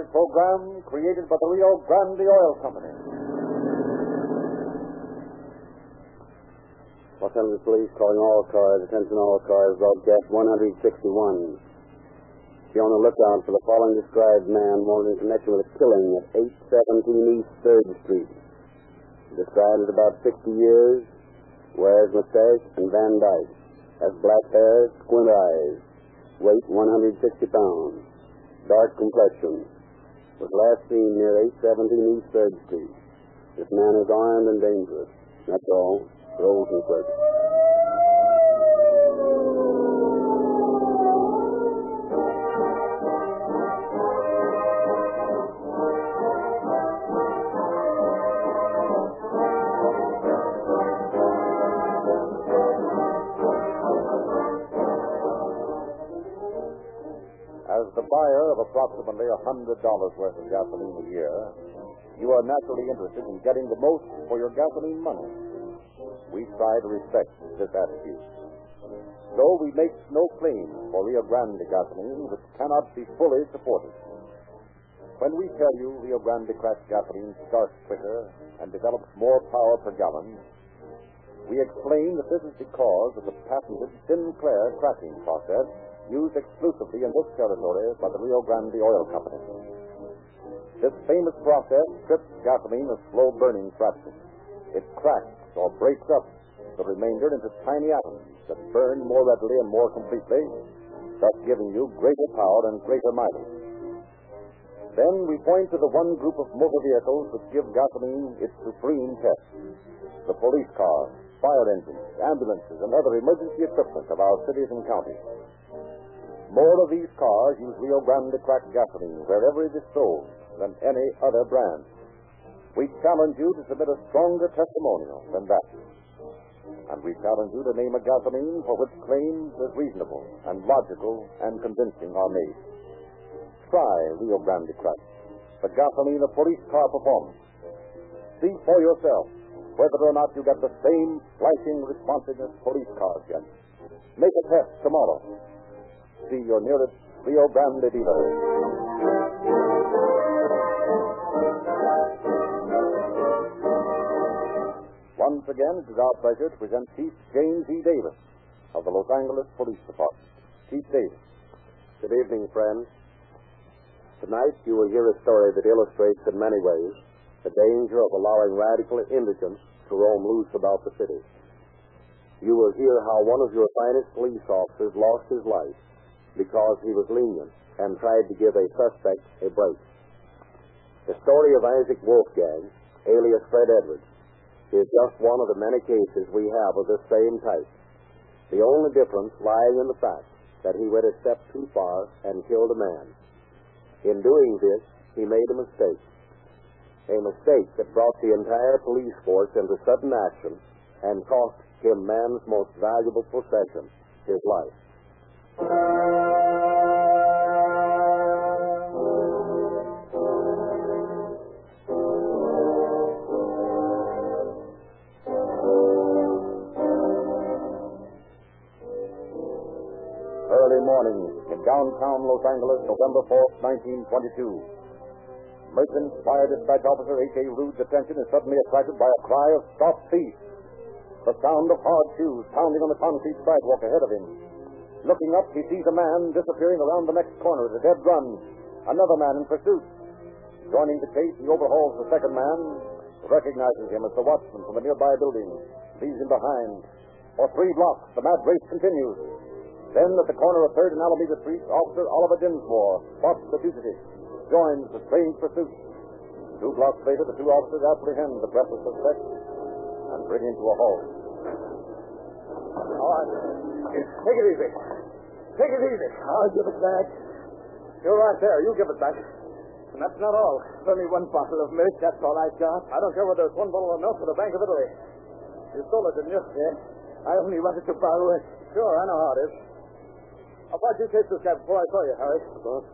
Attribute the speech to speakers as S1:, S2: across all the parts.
S1: program created by the Rio Grande Oil Company.
S2: Los Angeles Police calling all cars. Attention all cars. Broadcast 161. Be on the lookout for the following described man wanted in connection with a killing at 817 East 3rd Street. Described as about 60 years, wears mustache and Van Dyke, has black hair, squint eyes, weight 160 pounds, dark complexion. Was last seen near 817 East 3rd Street. This man is armed and dangerous. That's all. Roll and clerk.
S1: $100 worth of gasoline a year, you are naturally interested in getting the most for your gasoline money. We try to respect this attitude. Though we make no claim for Rio Grande gasoline which cannot be fully supported. When we tell you Rio Grande cracked gasoline starts quicker and develops more power per gallon, we explain that this is because of the patented Sinclair cracking process used exclusively in this territory by the Rio Grande Oil Company. This famous process strips gasoline of slow burning fractions. It cracks or breaks up the remainder into tiny atoms that burn more readily and more completely, thus giving you greater power and greater mileage. Then we point to the one group of motor vehicles that give gasoline its supreme test the police cars, fire engines, ambulances, and other emergency equipment of our cities and counties. More of these cars use Rio Grande cracked gasoline wherever it is sold than any other brand. We challenge you to submit a stronger testimonial than that. And we challenge you to name a gasoline for which claims as reasonable and logical and convincing are made. Try Rio Grande Crack, the gasoline of police car performance. See for yourself whether or not you get the same flashing responsiveness police cars get. Make a test tomorrow. See your nearest Rio Grande dealer. Once again, it is our pleasure to present Chief James E. Davis of the Los Angeles Police Department. Chief Davis.
S2: Good evening, friends. Tonight you will hear a story that illustrates in many ways the danger of allowing radical indigents to roam loose about the city. You will hear how one of your finest police officers lost his life because he was lenient and tried to give a suspect a break. The story of Isaac Wolfgang, alias Fred Edwards, is just one of the many cases we have of this same type. The only difference lying in the fact that he went a step too far and killed a man. In doing this, he made a mistake. A mistake that brought the entire police force into sudden action and cost him man's most valuable possession, his life.
S1: Downtown Los Angeles, November 4, 1922. Merchant Fire Dispatch Officer H.A. Rude's attention is suddenly attracted by a cry of stop thief. The sound of hard shoes pounding on the concrete sidewalk ahead of him. Looking up, he sees a man disappearing around the next corner at a dead run. Another man in pursuit. Joining the chase, he overhauls the second man, recognizes him as the watchman from a nearby building, leaves him behind. For three blocks, the mad race continues. Then, at the corner of 3rd and Alameda Street, Officer Oliver Dinsmore spots the fugitive, joins the strange pursuit. Two blocks later, the two officers apprehend the breathless suspect and bring him to a halt.
S3: All right. Take it easy. Take it easy. I'll give it back. You're right there. You give it back. And that's not all. It's only one bottle of milk. That's all I got. I don't care whether it's one bottle of milk for the Bank of Italy. You stole it, didn't you? Yeah. I only wanted to borrow it. Sure, I know how it is. How did you take this guy before I saw you, Harry?
S2: About,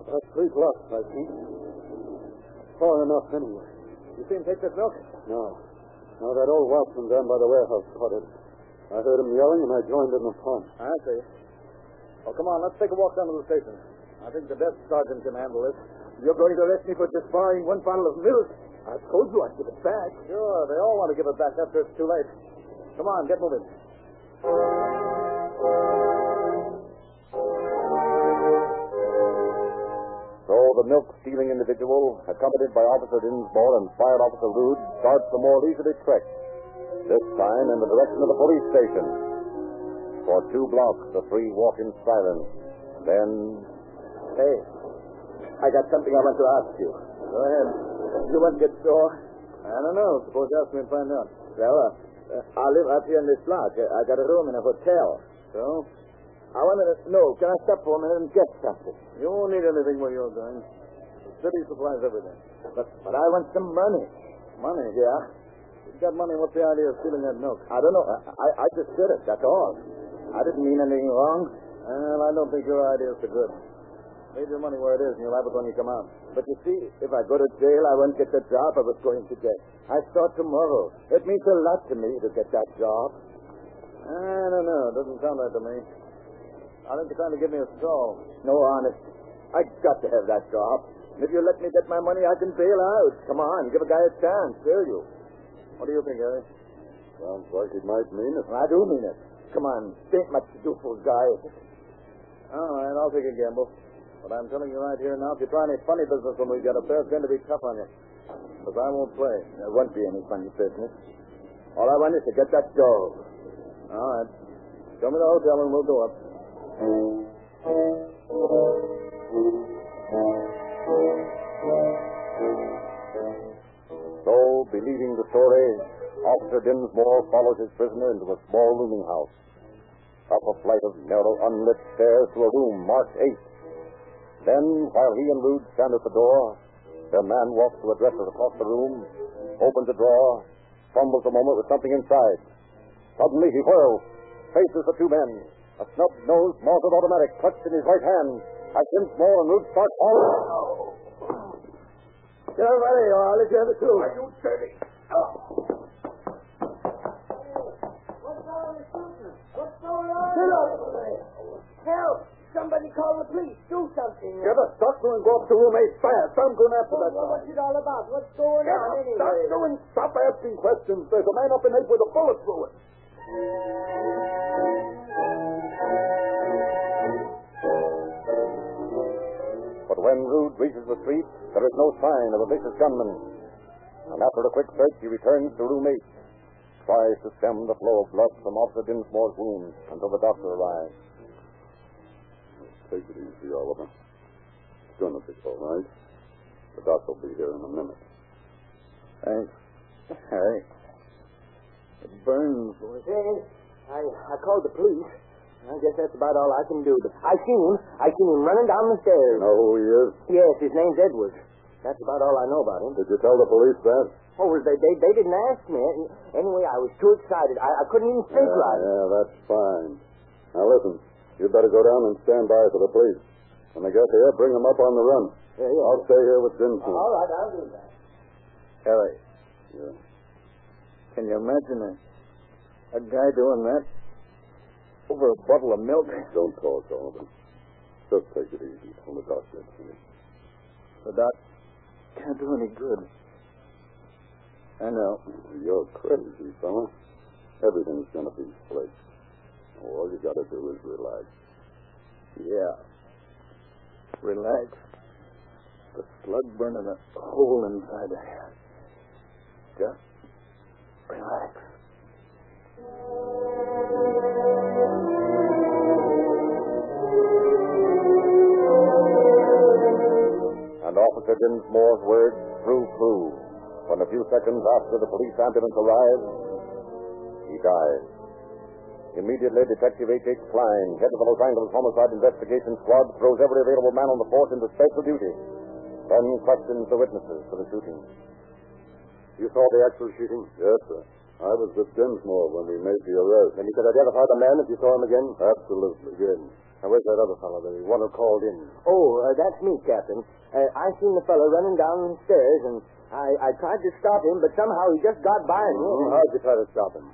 S2: about three blocks, I think. Far enough, anyway.
S3: You see him take this milk?
S2: No. No, that old watchman down by the warehouse caught it. I heard him yelling, and I joined in the fun.
S3: I see. Well, come on, let's take a walk down to the station. I think the best sergeant can handle this. You're going to arrest me for just borrowing one bottle of milk? I told you I'd give it back.
S1: Sure, they all want to give it back after it's too late. Come on, get moving. The milk stealing individual, accompanied by Officer Dinsmore and Fire Officer Rude, starts the more leisurely trek, this time in the direction of the police station. For two blocks, the three walk in silence. Then,
S3: Hey, I got something I want to ask you. Go ahead. You want to get sore? I don't know. Suppose you ask me and find out. Well, uh, I live up here in this block. I got a room in a hotel. So? I wanted to know, can I stop for a minute and get something? You won't need anything where you're going. The city supplies everything. But, but I want some money. Money? Yeah. You've got money. What's the idea of stealing that milk? I don't know. I, I, I just did it. That's all. I didn't mean anything wrong. Well, I don't think your ideas are good. Leave your money where it is, and you'll have it when you come out. But you see, if I go to jail, I won't get the job I was going to get. I start tomorrow. It means a lot to me to get that job. I don't know. It doesn't sound right to me. I think you're trying to give me a stall. No, honest. I got to have that job. And if you let me get my money, I can bail out. Come on, give a guy a chance, will you? What do you think, Harry? Sounds like he might mean it. I do mean it. Come on, ain't much to do for a guy. All right, I'll take a gamble. But I'm telling you right here now, if you try any funny business when we get up there, it's going to be tough on you. Because I won't play. There won't be any funny business. All I want is to get that job. All right. Show me the hotel and we'll go up.
S1: So, believing the story, Officer Dinsmore follows his prisoner into a small rooming house. Up a flight of narrow, unlit stairs to a room marked 8. Then, while he and Rude stand at the door, their man walks to a dresser across the room, opens a drawer, fumbles a moment with something inside. Suddenly he whirls, faces the two men. A snub-nosed Mauser automatic clutched in his right hand. As Dinsmore and Rude start falling.
S3: Get over there, you are. Let you have it, too.
S4: You dirty.
S5: What's going on?
S3: Get up.
S5: Help! Somebody call the police. Do something.
S3: Get a doctor and go up to room 8 fast. I'm going after that
S5: well, what's it all about? What's going
S3: Get
S5: on
S3: a
S5: anyway?
S3: doctor and stop asking questions. There's a man up in 8 with a bullet through it.
S1: But when Rude reaches the street, there is no sign of a vicious gunman. And after a quick search, he returns to room 8, tries to stem the flow of blood from Officer Dinsmore's wound until the doctor arrives.
S6: Take it easy, Oliver. It's going to be all right. The doctor will be here in a minute.
S3: Thanks. Harry. It burns, boy.
S5: Hey, I, I called the police. I guess that's about all I can do. But I seen him. I seen him running down the stairs.
S6: You know who he is?
S5: Yes, his name's Edwards. That's about all I know about him.
S6: Did you tell the police that?
S5: Oh, well, they, they, they didn't ask me. Anyway, I was too excited. I, I couldn't even think
S6: yeah,
S5: right.
S6: Yeah, that's fine. Now listen, you better go down and stand by for the police. When they get here, bring them up on the run.
S5: Yeah, yeah.
S6: I'll stay here with Dinsmore.
S5: All right, I'll do that.
S3: Harry,
S6: Yeah.
S3: can you imagine a, a guy doing that? Over a bottle of milk?
S6: Don't talk, Oliver. Just take it easy till the doctor.
S3: The doc can't do any good. I know.
S6: You're crazy, fella. Everything's going to be slick. All you got to do is relax.
S3: Yeah. Relax. The slug burning a hole inside the head. Just relax.
S1: Officer Dinsmore's words threw true. When a few seconds after the police ambulance arrived, he died. Immediately, Detective H.H. Klein, head of the Los Angeles Homicide Investigation Squad, throws every available man on the force into special duty. Then questions the witnesses to the shooting.
S6: You saw the actual shooting? Yes, sir. I was with Dinsmore when we made the arrest.
S3: And you could identify the man if you saw him again?
S6: Absolutely.
S3: Good. Now, where's that other fellow, the one who called in?
S5: Oh, uh, that's me, Captain. Uh, I seen the fellow running down the stairs, and I, I tried to stop him, but somehow he just got by me.
S3: Oh, how'd you try to stop him?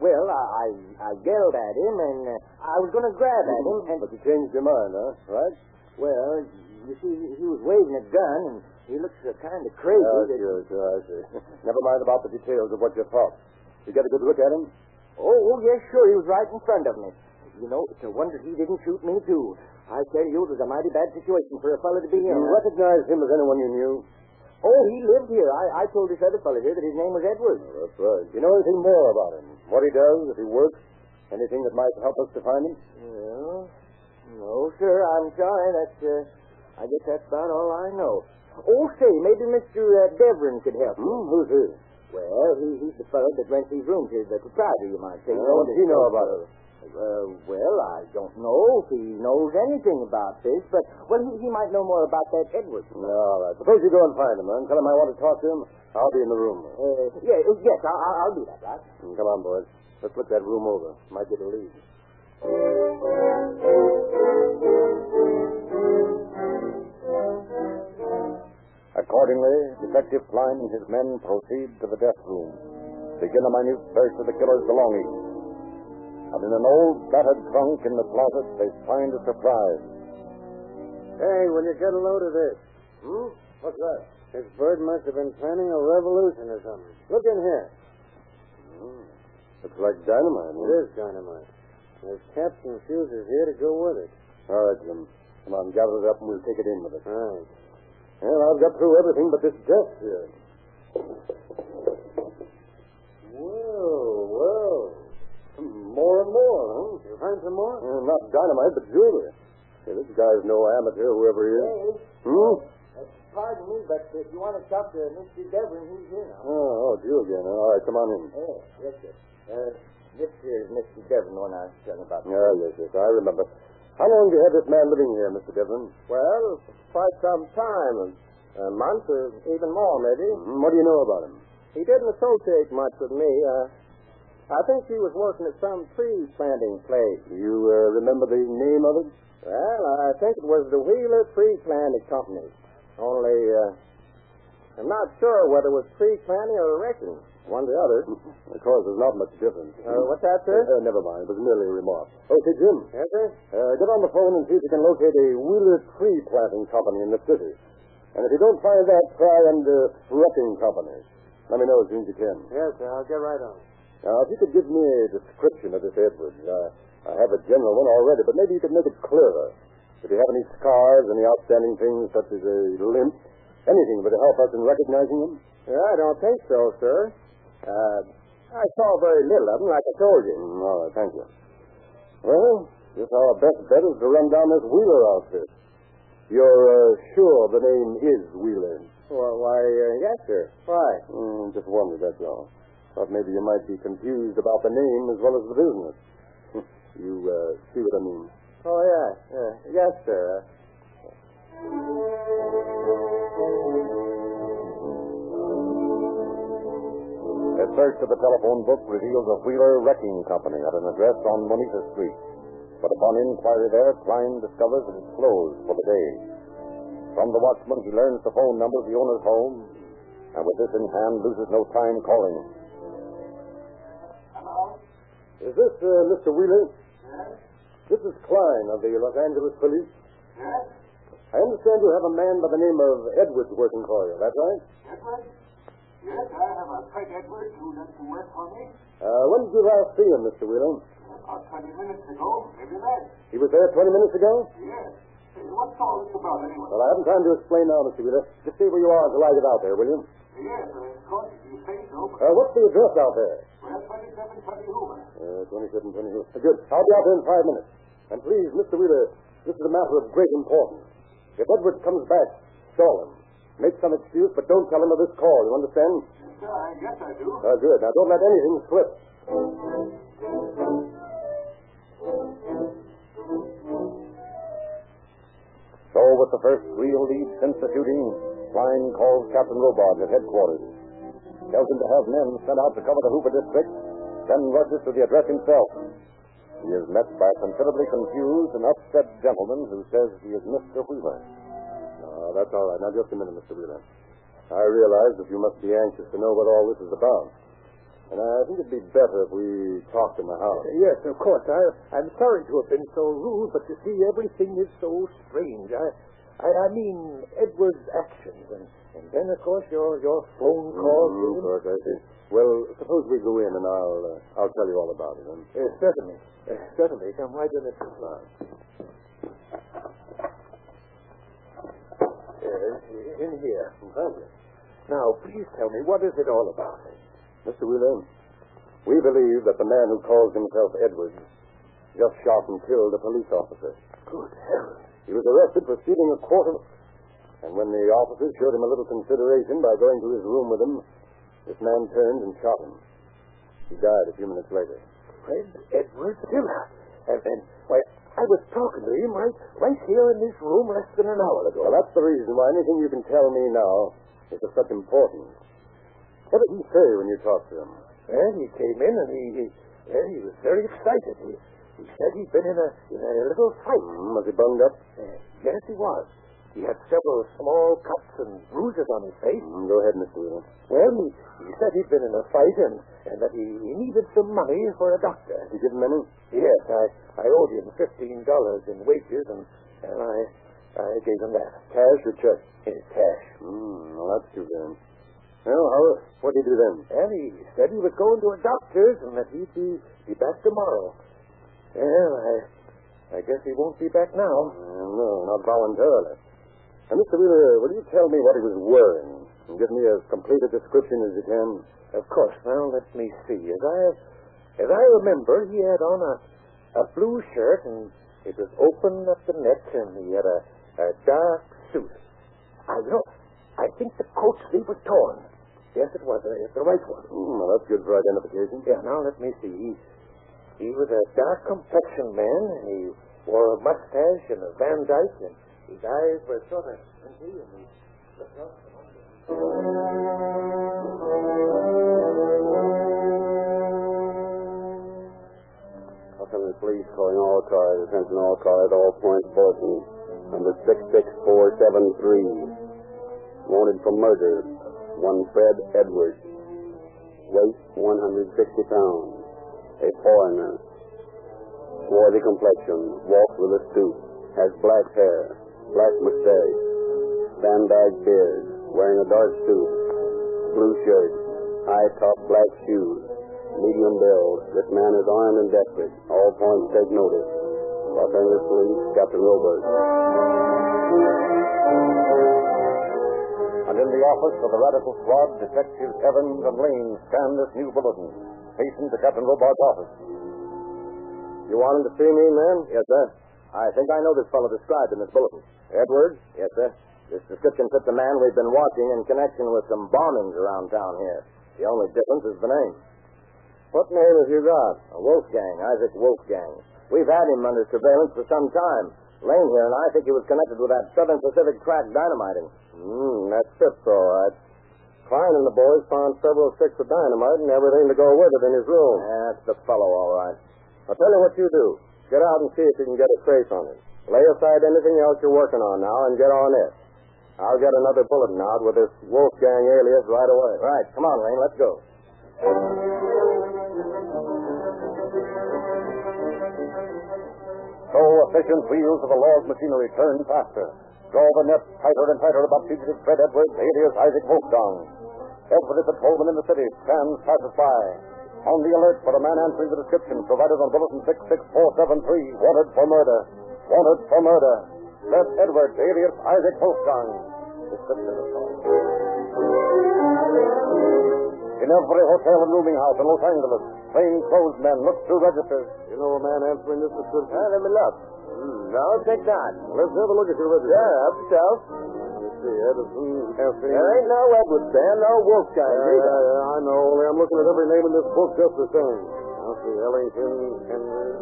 S5: Well, I, I, I yelled at him, and uh, I was going to grab at him, and...
S3: But you changed your mind, huh? Right?
S5: Well, you see, he was waving a gun, and he looks uh, kind of crazy.
S6: Oh,
S5: that-
S6: sure, sure, I see. Never mind about the details of what you thought. You get a good look at him?
S5: Oh, oh, yes, sure. He was right in front of me. You know, it's a wonder he didn't shoot me, too. I tell you, it was a mighty bad situation for a fellow to be in.
S6: You recognize him as anyone you knew?
S5: Oh, he lived here. I, I told this other fellow here that his name was Edward.
S6: Oh, that's right. Do You know anything more about him? What he does, if he works? Anything that might help us to find him?
S5: Well, no, sir. I'm sorry. That's, uh, I guess that's about all I know. Oh, say, maybe Mr. Uh, Devlin could help.
S6: Hmm? Who's he?
S5: Well, he, he's the fellow that rents these rooms. He's the proprietor, you might say.
S6: Well, what does he know about it?
S5: Uh, well, I don't know if he knows anything about this, but, well, he, he might know more about that Edward.
S6: All right. Suppose you go and find him, and tell him I want to talk to him. I'll be in the room.
S5: Uh, yeah, uh, yes, I'll, I'll- I'll do that, right?
S6: Hmm, Come on, boys. Let's look that room over. Might get a lead.
S1: Accordingly, Detective Klein and his men proceed to the death room, begin a minute search of the killer's belongings. And in an old battered trunk in the closet, they find a surprise.
S3: Hey, will you get a load of this?
S6: Hmm? What's that?
S3: This bird must have been planning a revolution or something. Look in here.
S6: Hmm. Looks like dynamite.
S3: It is dynamite. There's caps and fuses here to go with it.
S6: All right, Jim. Come on, gather it up and we'll take it in with us.
S3: Right.
S6: Well, I've got through everything but this desk here. Well. More and more, huh?
S3: You find some more?
S6: Uh, not dynamite, but jewelry. Hey, this guy's no amateur, whoever he is. Hmm?
S5: Uh, pardon me, but if you want to talk to Mr. Devlin, he's here now.
S6: Oh, oh, you again. All right, come on in.
S5: Oh, yes, sir. Uh, this here is Mr. Devlin, one I was telling about.
S6: Yeah, yes, yes, I remember. How long have you had this man living here, Mr. Devlin?
S3: Well, quite some time. A month or even more, maybe.
S6: Hmm, What do you know about him?
S3: He didn't associate much with me. Uh, I think he was working at some tree planting place.
S6: You uh, remember the name of it?
S3: Well, I think it was the Wheeler Tree Planting Company. Only, uh, I'm not sure whether it was tree planting or erecting. One or the other.
S6: of course, there's not much difference.
S3: Uh, what's that, sir?
S6: Uh, never mind. It was merely a remark. Okay, Jim.
S3: Yes, sir?
S6: Uh, get on the phone and see if you can locate a Wheeler Tree Planting Company in the city. And if you don't find that, try and uh, Wrecking Company. Let me know as soon as you can.
S3: Yes, sir. I'll get right on.
S6: Now, if you could give me a description of this Edward. Uh, I have a general one already, but maybe you could make it clearer. If you have any scars, any outstanding things such as a limp, anything that would help us in recognizing him?
S3: Yeah, I don't think so, sir. Uh, I saw very little of him, like I told you.
S6: Mm, all right, thank you. Well, guess our best bet is to run down this Wheeler outfit. You're uh, sure the name is Wheeler?
S3: Well, why, uh, yes, sir. Why?
S6: Mm, just wondered, that's all. Thought maybe you might be confused about the name as well as the business. you uh, see what I mean?
S3: Oh, yeah. yeah. Yes, sir.
S1: A search of the telephone book reveals a Wheeler Wrecking Company at an address on Moneta Street. But upon inquiry there, Klein discovers it is closed for the day. From the watchman, he learns the phone number of the owner's home, and with this in hand, loses no time calling.
S6: Is this uh, Mr. Wheeler? This is Klein of the Los Angeles Police. I understand you have a man by the name of Edwards working for you. That's right?
S4: Edwards? Yes, I have a Fred Edwards who does some work for me.
S6: Uh, when did you last see him, Mr. Wheeler?
S4: About 20 minutes ago, maybe less.
S6: He was there 20 minutes ago?
S4: Yes. What's all this about, anyway?
S6: Well, I haven't time to explain now, Mr. Wheeler. Just stay where you are until I get out there, will you?
S4: Yes, uh, of course, if you say so, but...
S6: Uh, what's the address out there?
S4: Well, 2720 Hoover.
S6: Uh, 27, 22. Good. I'll be out there in five minutes. And please, Mr. Wheeler, this is a matter of great importance. If Edward comes back, stall him. Make some excuse, but don't tell him of this call. You understand?
S4: Yes, I guess I do.
S6: Uh, good. Now, don't let anything slip.
S1: So, with the first real lead since the shooting, Klein calls Captain Robard at headquarters. Tells him to have men sent out to cover the Hoover district, then rushes to the address himself. He is met by a considerably confused and upset gentleman who says he is Mr. Wheeler.
S6: Uh, that's all right. Now, just a minute, Mr. Wheeler. I realize that you must be anxious to know what all this is about. And I think it'd be better if we talked in the house.
S3: Yes, of course. I, I'm sorry to have been so rude, but you see, everything is so strange. I,
S7: I, I mean Edward's actions, and, and then, of course, your, your phone call to
S6: Mm, course, I see. Well, suppose we go in and I'll uh, I'll tell you all about it. Huh?
S7: Uh, certainly. Uh, certainly. Come right in at this. Uh, in here. Now, please tell me, what is it all about?
S6: Mr. Wheeler, we believe that the man who calls himself Edwards just shot and killed a police officer.
S7: Good heavens.
S6: He was arrested for stealing a quarter. And when the officers showed him a little consideration by going to his room with him, this man turned and shot him. He died a few minutes later.
S7: Fred Edward Diller. And, and, why, I was talking to him right, right here in this room less than an hour ago.
S6: Well, that's the reason why anything you can tell me now is of such importance. What did he say when you talked to him?
S7: And he came in and he, he, yeah, he was very excited. He, he said he'd been in a, in a little fight.
S6: Hmm, was he bunged up?
S7: Uh, yes, he was. He had several small cuts and bruises on his face.
S6: Hmm, go ahead, Mr. Wheeler.
S7: Well, he, he said he'd been in a fight and, and that he, he needed some money for a doctor.
S6: Did you give him any?
S7: Yes, I, I owed him fifteen dollars in wages, and, and I I gave him that.
S6: Cash or check?
S7: In cash.
S6: Hmm, well, that's too bad. Well, how, what did he do then?
S7: And he said he was going to a doctor's and that he'd be, be back tomorrow. Well, I I guess he won't be back now.
S6: Uh, no, not voluntarily. And Mr. Wheeler, will you tell me what he was wearing? And give me as complete a description as you can.
S7: Of course. Now let me see. As I as I remember, he had on a a blue shirt and it was open at the neck, and he had a a dark suit. I know, I think the coat sleeve was torn. Yes, it was. Uh, it's the right one.
S6: Hmm, well, that's good for identification.
S7: Yeah. Now let me see. He he was a dark complexioned man, and he wore a mustache and a Van Dyke, and his eyes were sort of squinty, and he looked out.
S6: Los Police calling all cars. Attention all cars, all points bulletin. Number 66473. Wanted for murder. One Fred Edwards. Weight 160 pounds. A foreigner. Swarthy complexion. Walks with a stoop. Has black hair. Black mustache. Dyke beard. Wearing a dark suit. Blue shirt. High top black shoes. Medium build. This man is armed and desperate. All points take notice. Los Angeles Police, Captain Wilbur.
S1: And in the office of the Radical Squad, Detectives Evans and Lane scan this new bulletin. Hasten to Captain Robart's office.
S6: You wanted to see me, man? Yes, sir. I think I know this fellow described in this bulletin. Edwards? Yes, sir. This description fits a man we've been watching in connection with some bombings around town here. The only difference is the name. What name have you got? A Wolfgang, Isaac Wolfgang. We've had him under surveillance for some time. Lane here and I think he was connected with that Southern Pacific track dynamiting. Hmm, that fits all right. Klein and the boys found several sticks of dynamite and everything to go with it in his room. That's the fellow, all right. I'll tell you what you do. Get out and see if you can get a trace on him. Lay aside anything else you're working on now and get on it. I'll get another bulletin out with this Wolfgang alias right away. Right. Come on, Lane. Let's go.
S1: So efficient wheels of the law's machinery turn faster. Draw the net tighter and tighter about fugitive Fred Edwards, alias Isaac Wolfgang. Every patrolman in the city stands by. On the alert for a man answering the description provided on Bulletin 66473, wanted for murder. Wanted for murder. Fred Edwards, alias Isaac Wolfgang. Description known. In every hotel and rooming house in Los Angeles, plainclothes men look through registers.
S6: You know a man answering this description?
S7: Let me look. No, take that.
S6: Let's have a look at your register.
S7: Yeah, help yourself.
S6: Let's see. Edison, Effie.
S7: There ain't no Edwards there, no Wolfgang
S6: Yeah,
S7: either.
S6: yeah, yeah, I know. Only I'm looking at every name in this book just the same. I'll see. Ellington, Henry.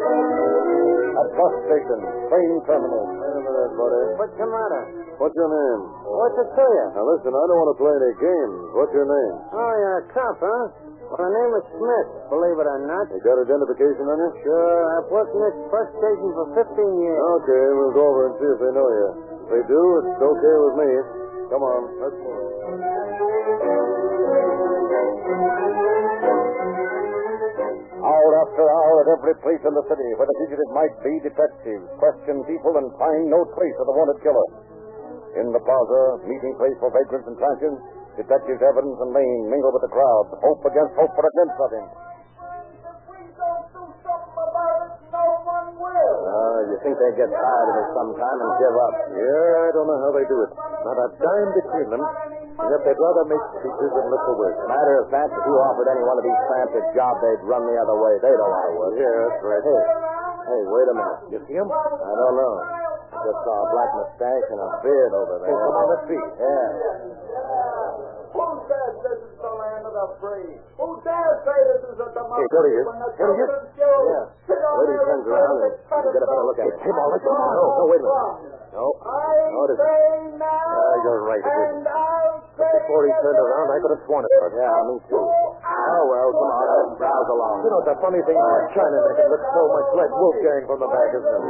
S1: At bus station, train terminal.
S6: Wait a minute, buddy.
S7: What's the matter?
S6: What's your name?
S7: What's it to you?
S6: Now listen, I don't want to play any games. What's your name?
S7: Oh, you're a cop, huh? Well, my name is Smith, believe it or not.
S6: You got identification on you?
S7: Sure, I've worked in this bus station for 15 years.
S6: Okay, we'll go over and see if they know you. If they do, it's okay with me. Come on, let's move.
S1: How Hour after hour at every place in the city where the fugitive might be, detectives question people and find no trace of the wanted killer. In the plaza, meeting place for vagrants and transients, Detectives Evans and Lane mingle with the crowd, hope against hope for a glimpse of him.
S6: Uh, you think they'd get tired of it sometime and give up?
S8: Yeah, I don't know how they do it. Not a dime between them. And Yet they'd rather make speeches than look for work.
S6: Matter of fact, if you offered any one of these tramps a job, they'd run the other way. They don't want to work.
S8: Yeah, that's right.
S6: Hey, hey, wait a minute.
S8: You see him?
S6: I don't know. I just saw a black mustache and a beard over there.
S8: Oh, come on, let's see.
S6: Yeah.
S4: Who says this is the land of the free? Who dares say this is a democracy
S8: there he is.
S4: when the
S8: There he is.
S4: children kill?
S6: Yeah.
S4: Sit down
S6: Wait till he
S4: there
S6: turns
S4: and
S6: around and get a better look at it.
S8: Hey, come on. No, no, wait a minute.
S6: No.
S4: I
S6: No,
S4: say now.
S8: Ah, you're right,
S4: And I'll say
S8: Before he turned around, I could have sworn it was.
S6: Yeah, me too. Oh, well, come on. Let's browse along.
S8: You know, the funny thing about China, they can look so much like Wolfgang from the back, isn't it?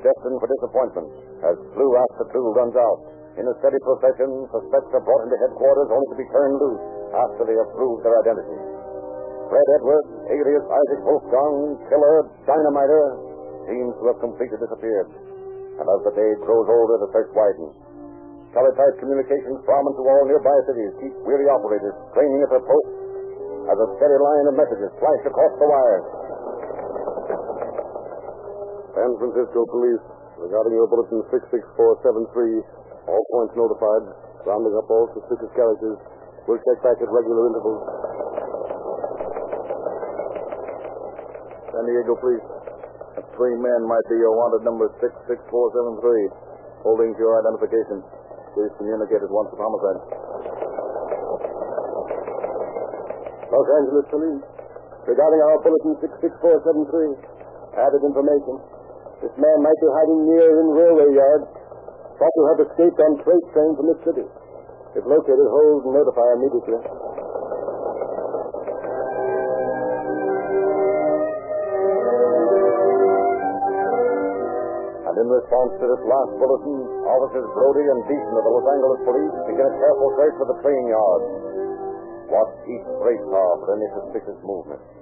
S1: Destined for disappointment as clue after clue runs out. In a steady procession, suspects are brought into headquarters only to be turned loose after they have proved their identity. Fred Edwards, alias Isaac Wolfgang, killer, dynamiter, seems to have completely disappeared. And as the day grows older, the search widens. Teletype communications from and to all nearby cities keep weary operators straining at their posts as a steady line of messages flash across the wires.
S6: San Francisco Police, regarding your bulletin 66473, all points notified, rounding up all suspicious characters. We'll check back at regular intervals. San Diego Police, three men might be your wanted number 66473, holding to your identification. Please communicate at once with homicide. Los Angeles Police, regarding our bulletin 66473, added information. This man might be hiding near in railway yards. Thought to have escaped on freight train from this city. If located, hold and notify immediately.
S1: And in response to this last bulletin, officers Brody and Beeson of the Los Angeles Police begin a careful search for the train yard. Watch each freight car for any suspicious movement.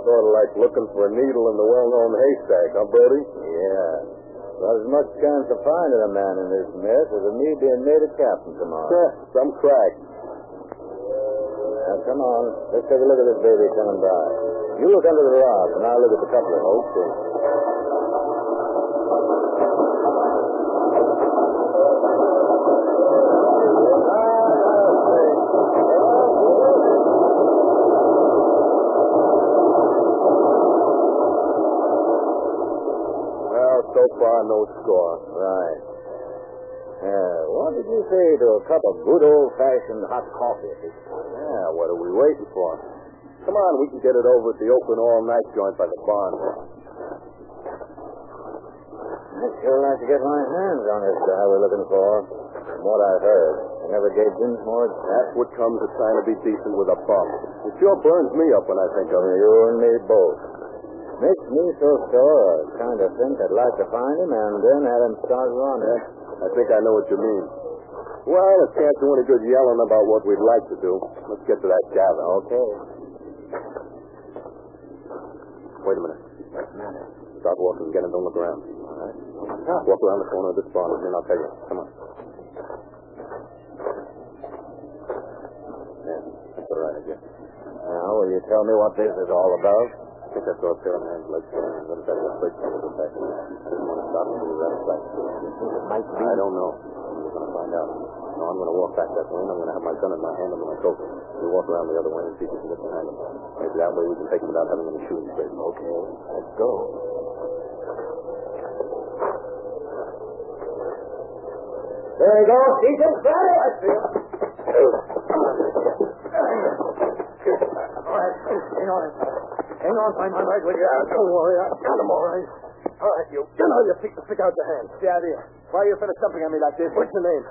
S6: Sort of like looking for a needle in the well-known haystack, huh, Brody?
S8: Yeah. Not as much chance of finding a man in this mess as of me being made a captain tomorrow.
S6: Some crack.
S8: Now, come on. Let's take a look at this baby coming by. You look under the rock, and I'll look at the coupler. Okay.
S6: Far, no score.
S8: Right. Yeah, what did you say to a cup of good old-fashioned hot coffee?
S6: Yeah, what are we waiting for? Come on, we can get it over at the open all-night joint by the barn.
S8: I'd sure like to get my hands on this guy we're looking for. From what I heard, he never gave Dinsmore
S6: That's what comes of trying to be decent with a bum. It sure burns me up when I think of it.
S8: You and me both. Makes me so sore, I kind of think I'd like to find him and then have him start running.
S6: I think I know what you mean. Well, it can't do any good yelling about what we'd like to do. Let's get to that cabin.
S8: Okay.
S6: Wait a minute.
S8: What's the matter?
S6: Start walking again and don't look around.
S8: All right.
S6: Walk around the corner of this barn and then I'll tell you. Come on. Yeah, that's all right, I guess.
S8: Now, will you tell me what this is all about?
S6: I think I saw a pair of hands legs going in. What is that? A freight train back. I didn't want to stop and do that flat.
S8: It might be.
S6: I don't know. We're going to find out. No, I'm going to walk back that way, and I'm going to have my gun in my hand under my coat. We'll walk around the other way and see if we can get behind them. Maybe that way we can take them without having any shooting space.
S8: Okay, let's go. There you go, Deacon. Ready? I see him. All right, hang on. Find my right with you. Don't worry, I got him all right. All right, you. Get on your feet and stick out your hands.
S9: The idea. Why are you finished jumping on me like this?
S8: What's your name?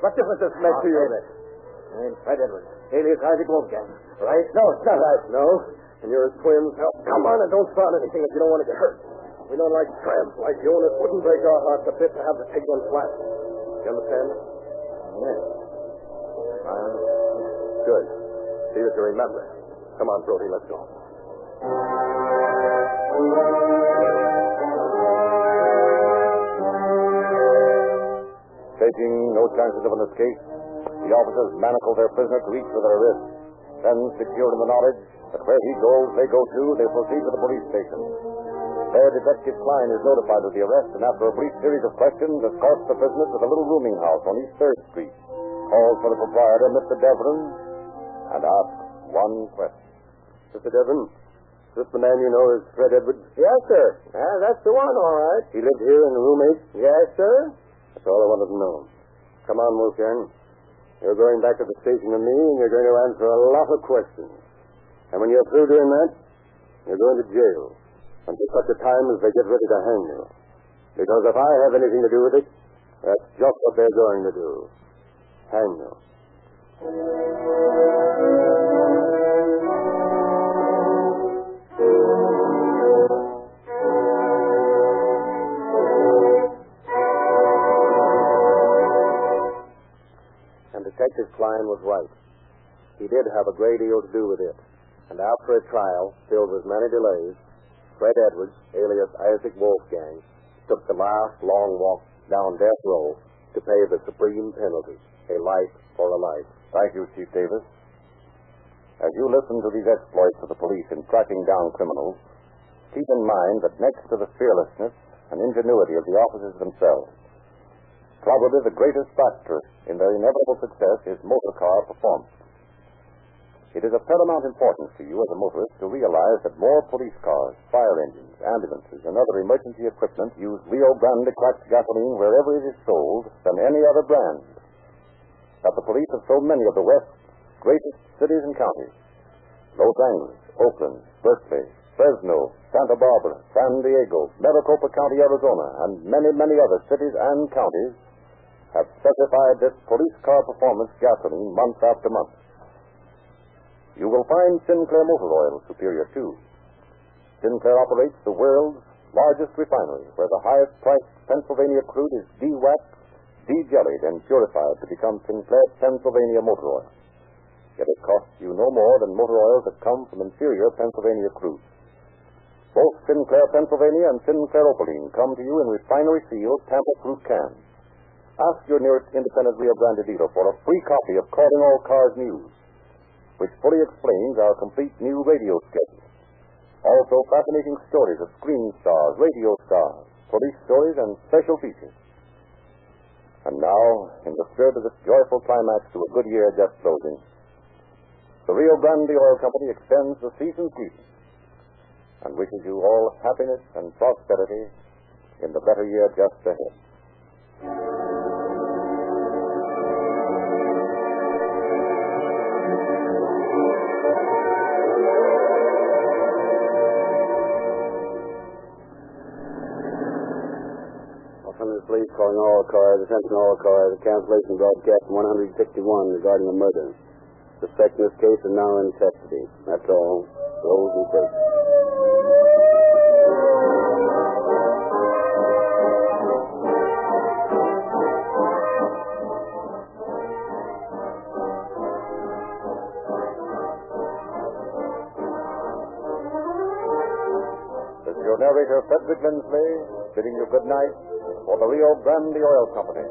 S9: What difference does it make to you?
S8: Name's Fred Edwards. Alias Isaac Wolfgang. Right?
S9: No, it's not right.
S8: No?
S6: And you're his twins. Now, come on and don't start anything if you don't want to get hurt. We don't like tramps like you, and it wouldn't break our hearts a bit to have the pig one flat. You understand?
S5: Yes.
S6: Uh, good. See that you remember. Come on, Brody, let's go.
S1: Taking no chances of an escape, the officers manacle their prisoner to each of their wrists. Then, secure in the knowledge that where he goes, they go too, they proceed to the police station. There, Detective Klein is notified of the arrest, and after a brief series of questions, escorts the prisoners to the little rooming house on East Third Street, calls for the proprietor, Mr. Devlin, and asks one question.
S6: Mr. Devon, is this the man you know as Fred Edwards?
S5: Yes, sir. Ah, that's the one, all right.
S6: He lived here in the room eight?
S5: Yes, sir.
S6: That's all I wanted to know. Come on, Wolfgang. You're going back to the station with me, and you're going to answer a lot of questions. And when you're through doing that, you're going to jail until such a time as they get ready to hang you. Because if I have anything to do with it, that's just what they're going to do. Hang you.
S5: Detective Klein was right. He did have a great deal to do with it. And after a trial filled with many delays, Fred Edwards, alias Isaac Wolfgang, took the last long walk down death row to pay the supreme penalty, a life for a life.
S1: Thank you, Chief Davis. As you listen to these exploits of the police in tracking down criminals, keep in mind that next to the fearlessness and ingenuity of the officers themselves, probably the greatest factor in their inevitable success is motor car performance. It is of paramount importance to you as a motorist to realize that more police cars, fire engines, ambulances, and other emergency equipment use Rio Grande cracked gasoline wherever it is sold than any other brand. That the police of so many of the West's greatest cities and counties, Los Angeles, Oakland, Berkeley, Fresno, Santa Barbara, San Diego, Maricopa County, Arizona, and many, many other cities and counties have specified this police car performance gasoline month after month. You will find Sinclair Motor Oil superior too. Sinclair operates the world's largest refinery, where the highest priced Pennsylvania crude is de-waxed, de-jellied, and purified to become Sinclair Pennsylvania Motor Oil. Yet it costs you no more than motor oils that come from inferior Pennsylvania crude. Both Sinclair Pennsylvania and Sinclair Opaline come to you in refinery sealed tamper-proof cans. Ask your nearest independent Rio Grande dealer for a free copy of Calling All Cars News, which fully explains our complete new radio schedule. Also, fascinating stories of screen stars, radio stars, police stories, and special features. And now, in the spirit of this joyful climax to a good year just closing, the Rio Grande Oil Company extends the season's greetings and wishes you all happiness and prosperity in the better year just ahead.
S6: Calling all cars, attention all cars, cancellation broadcast 161 regarding a murder. Suspect in this case is now in custody. That's all. Rolls and quits.
S1: This is your narrator, Frederick Lindsley, bidding you good night for the Rio Grande Oil Company.